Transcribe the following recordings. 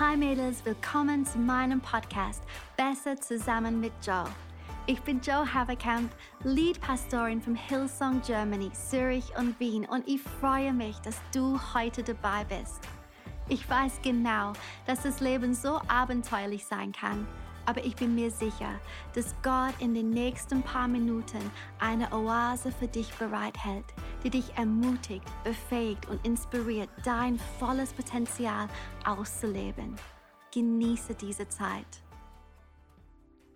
Hi Mädels, willkommen zu meinem Podcast Besser zusammen mit Joe. Ich bin Joe Haverkamp, Lead Pastorin von Hillsong Germany, Zürich und Wien und ich freue mich, dass du heute dabei bist. Ich weiß genau, dass das Leben so abenteuerlich sein kann, aber ich bin mir sicher, dass Gott in den nächsten paar Minuten eine Oase für dich bereithält, die dich ermutigt, befähigt und inspiriert, dein volles Potenzial auszuleben. Genieße diese Zeit.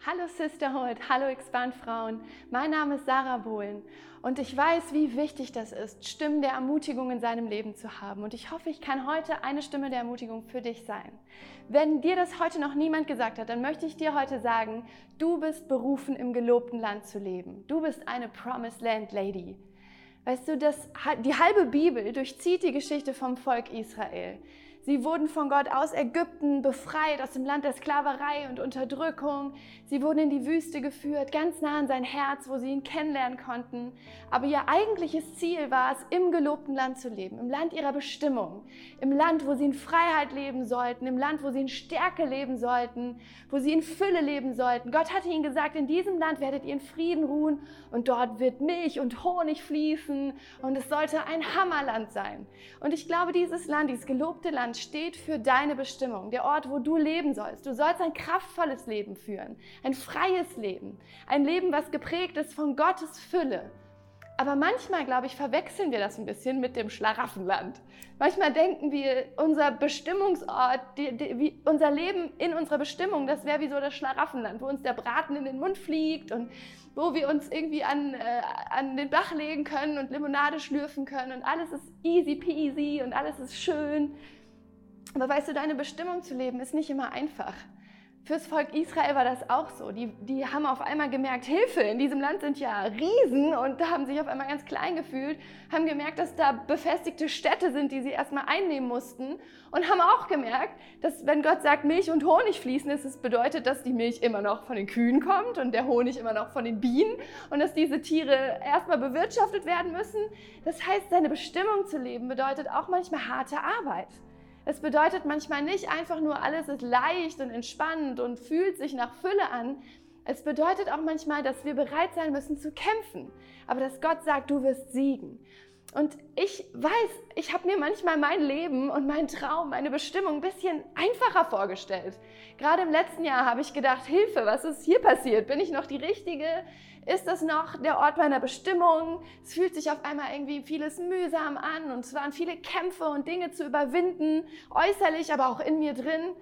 Hallo Sisterhood, hallo Expand Frauen. Mein Name ist Sarah Bohlen und ich weiß, wie wichtig das ist, Stimmen der Ermutigung in seinem Leben zu haben. Und ich hoffe, ich kann heute eine Stimme der Ermutigung für dich sein. Wenn dir das heute noch niemand gesagt hat, dann möchte ich dir heute sagen, du bist berufen, im gelobten Land zu leben. Du bist eine Promised Land Lady. Weißt du, das, die halbe Bibel durchzieht die Geschichte vom Volk Israel. Sie wurden von Gott aus Ägypten befreit, aus dem Land der Sklaverei und Unterdrückung. Sie wurden in die Wüste geführt, ganz nah an sein Herz, wo sie ihn kennenlernen konnten. Aber ihr eigentliches Ziel war es, im gelobten Land zu leben, im Land ihrer Bestimmung, im Land, wo sie in Freiheit leben sollten, im Land, wo sie in Stärke leben sollten, wo sie in Fülle leben sollten. Gott hatte ihnen gesagt, in diesem Land werdet ihr in Frieden ruhen und dort wird Milch und Honig fließen und es sollte ein Hammerland sein. Und ich glaube, dieses Land, dieses gelobte Land, Land steht für deine Bestimmung, der Ort, wo du leben sollst. Du sollst ein kraftvolles Leben führen, ein freies Leben, ein Leben, was geprägt ist von Gottes Fülle. Aber manchmal, glaube ich, verwechseln wir das ein bisschen mit dem Schlaraffenland. Manchmal denken wir, unser Bestimmungsort, die, die, unser Leben in unserer Bestimmung, das wäre wie so das Schlaraffenland, wo uns der Braten in den Mund fliegt und wo wir uns irgendwie an, äh, an den Bach legen können und Limonade schlürfen können und alles ist easy peasy und alles ist schön. Aber weißt du, deine Bestimmung zu leben ist nicht immer einfach. Fürs Volk Israel war das auch so. Die, die haben auf einmal gemerkt, Hilfe, in diesem Land sind ja Riesen und haben sich auf einmal ganz klein gefühlt, haben gemerkt, dass da befestigte Städte sind, die sie erstmal einnehmen mussten und haben auch gemerkt, dass wenn Gott sagt, Milch und Honig fließen, ist es bedeutet, dass die Milch immer noch von den Kühen kommt und der Honig immer noch von den Bienen und dass diese Tiere erstmal bewirtschaftet werden müssen. Das heißt, seine Bestimmung zu leben bedeutet auch manchmal harte Arbeit. Es bedeutet manchmal nicht einfach nur, alles ist leicht und entspannt und fühlt sich nach Fülle an. Es bedeutet auch manchmal, dass wir bereit sein müssen zu kämpfen, aber dass Gott sagt, du wirst siegen. Und ich weiß, ich habe mir manchmal mein Leben und meinen Traum, meine Bestimmung ein bisschen einfacher vorgestellt. Gerade im letzten Jahr habe ich gedacht, Hilfe, was ist hier passiert? Bin ich noch die Richtige? Ist das noch der Ort meiner Bestimmung? Es fühlt sich auf einmal irgendwie vieles mühsam an und es waren viele Kämpfe und Dinge zu überwinden, äußerlich, aber auch in mir drin.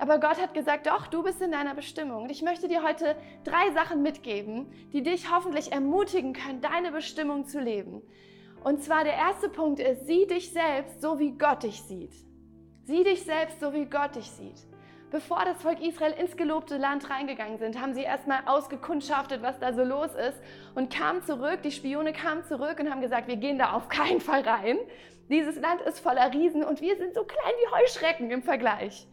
Aber Gott hat gesagt, doch, du bist in deiner Bestimmung. Und ich möchte dir heute drei Sachen mitgeben, die dich hoffentlich ermutigen können, deine Bestimmung zu leben. Und zwar der erste Punkt ist, sieh dich selbst so, wie Gott dich sieht. Sieh dich selbst so, wie Gott dich sieht. Bevor das Volk Israel ins gelobte Land reingegangen sind, haben sie erstmal ausgekundschaftet, was da so los ist und kamen zurück, die Spione kamen zurück und haben gesagt, wir gehen da auf keinen Fall rein. Dieses Land ist voller Riesen und wir sind so klein wie Heuschrecken im Vergleich.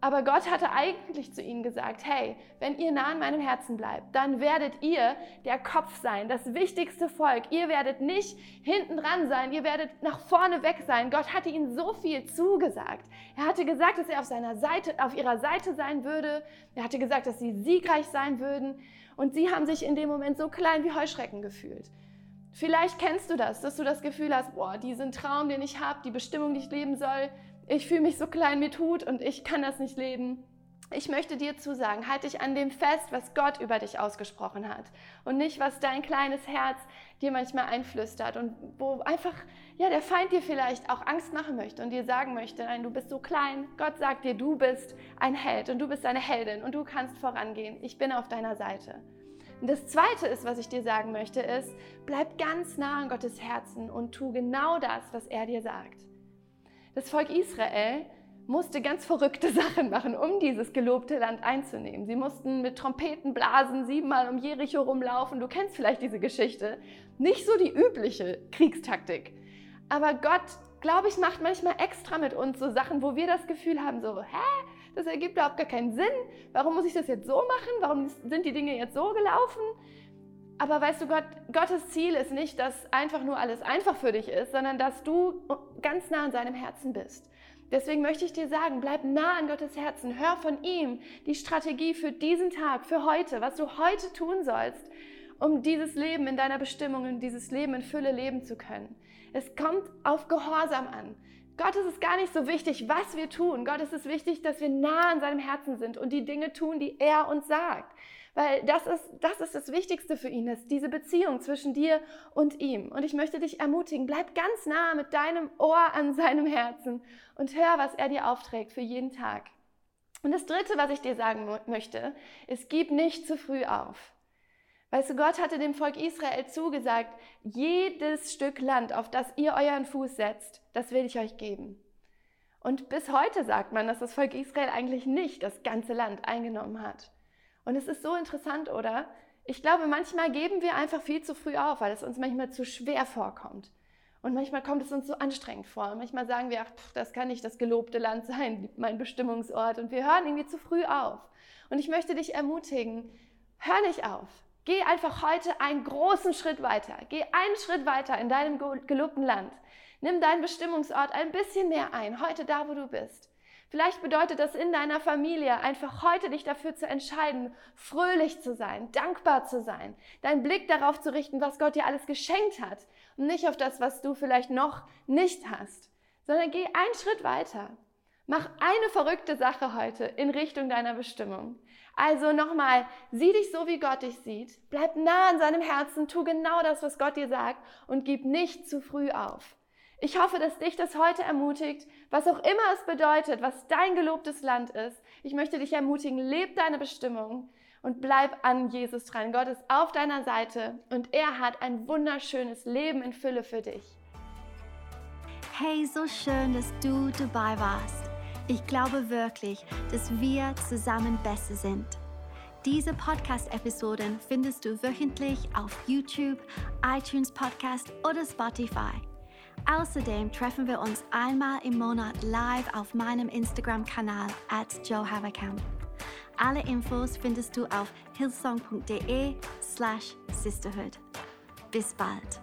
Aber Gott hatte eigentlich zu ihnen gesagt, hey, wenn ihr nah an meinem Herzen bleibt, dann werdet ihr der Kopf sein, das wichtigste Volk. Ihr werdet nicht hinten dran sein, ihr werdet nach vorne weg sein. Gott hatte ihnen so viel zugesagt. Er hatte gesagt, dass er auf seiner Seite, auf ihrer Seite sein würde. Er hatte gesagt, dass sie siegreich sein würden. Und sie haben sich in dem Moment so klein wie Heuschrecken gefühlt. Vielleicht kennst du das, dass du das Gefühl hast, boah, diesen Traum, den ich habe, die Bestimmung, die ich leben soll, ich fühle mich so klein, mir tut und ich kann das nicht leben. Ich möchte dir zusagen, halte dich an dem fest, was Gott über dich ausgesprochen hat und nicht, was dein kleines Herz dir manchmal einflüstert und wo einfach ja, der Feind dir vielleicht auch Angst machen möchte und dir sagen möchte, nein, du bist so klein. Gott sagt dir, du bist ein Held und du bist eine Heldin und du kannst vorangehen. Ich bin auf deiner Seite. Und das Zweite ist, was ich dir sagen möchte, ist, bleib ganz nah an Gottes Herzen und tu genau das, was er dir sagt. Das Volk Israel musste ganz verrückte Sachen machen, um dieses gelobte Land einzunehmen. Sie mussten mit Trompeten blasen, siebenmal um Jericho rumlaufen. Du kennst vielleicht diese Geschichte. Nicht so die übliche Kriegstaktik. Aber Gott, glaube ich, macht manchmal extra mit uns so Sachen, wo wir das Gefühl haben, so, hä, das ergibt überhaupt gar keinen Sinn. Warum muss ich das jetzt so machen? Warum sind die Dinge jetzt so gelaufen? Aber weißt du, Gott, Gottes Ziel ist nicht, dass einfach nur alles einfach für dich ist, sondern dass du ganz nah an seinem Herzen bist. Deswegen möchte ich dir sagen, bleib nah an Gottes Herzen, hör von ihm die Strategie für diesen Tag, für heute, was du heute tun sollst, um dieses Leben in deiner Bestimmung und dieses Leben in Fülle leben zu können. Es kommt auf Gehorsam an. Gott ist es gar nicht so wichtig, was wir tun. Gott ist es wichtig, dass wir nah an seinem Herzen sind und die Dinge tun, die er uns sagt. Weil das ist, das ist das Wichtigste für ihn, ist diese Beziehung zwischen dir und ihm. Und ich möchte dich ermutigen, bleib ganz nah mit deinem Ohr an seinem Herzen und hör, was er dir aufträgt für jeden Tag. Und das Dritte, was ich dir sagen möchte, ist, gib nicht zu früh auf. Weißt du, Gott hatte dem Volk Israel zugesagt, jedes Stück Land, auf das ihr euren Fuß setzt, das will ich euch geben. Und bis heute sagt man, dass das Volk Israel eigentlich nicht das ganze Land eingenommen hat. Und es ist so interessant, oder? Ich glaube, manchmal geben wir einfach viel zu früh auf, weil es uns manchmal zu schwer vorkommt. Und manchmal kommt es uns so anstrengend vor. Und manchmal sagen wir, ach, das kann nicht das gelobte Land sein, mein Bestimmungsort. Und wir hören irgendwie zu früh auf. Und ich möchte dich ermutigen, hör nicht auf. Geh einfach heute einen großen Schritt weiter. Geh einen Schritt weiter in deinem gelobten Land. Nimm deinen Bestimmungsort ein bisschen mehr ein, heute da, wo du bist. Vielleicht bedeutet das in deiner Familie einfach heute dich dafür zu entscheiden, fröhlich zu sein, dankbar zu sein, deinen Blick darauf zu richten, was Gott dir alles geschenkt hat und nicht auf das, was du vielleicht noch nicht hast, sondern geh einen Schritt weiter. Mach eine verrückte Sache heute in Richtung deiner Bestimmung. Also nochmal, sieh dich so, wie Gott dich sieht. Bleib nah an seinem Herzen, tu genau das, was Gott dir sagt und gib nicht zu früh auf. Ich hoffe, dass dich das heute ermutigt, was auch immer es bedeutet, was dein gelobtes Land ist. Ich möchte dich ermutigen, leb deine Bestimmung und bleib an Jesus dran. Gott ist auf deiner Seite und er hat ein wunderschönes Leben in Fülle für dich. Hey, so schön, dass du dabei warst. Ich glaube wirklich, dass wir zusammen besser sind. Diese Podcast-Episoden findest du wöchentlich auf YouTube, iTunes Podcast oder Spotify. Außerdem treffen wir uns einmal im Monat live auf meinem Instagram-Kanal at Joe Haverkamp. Alle Infos findest du auf hillsong.de slash sisterhood. Bis bald.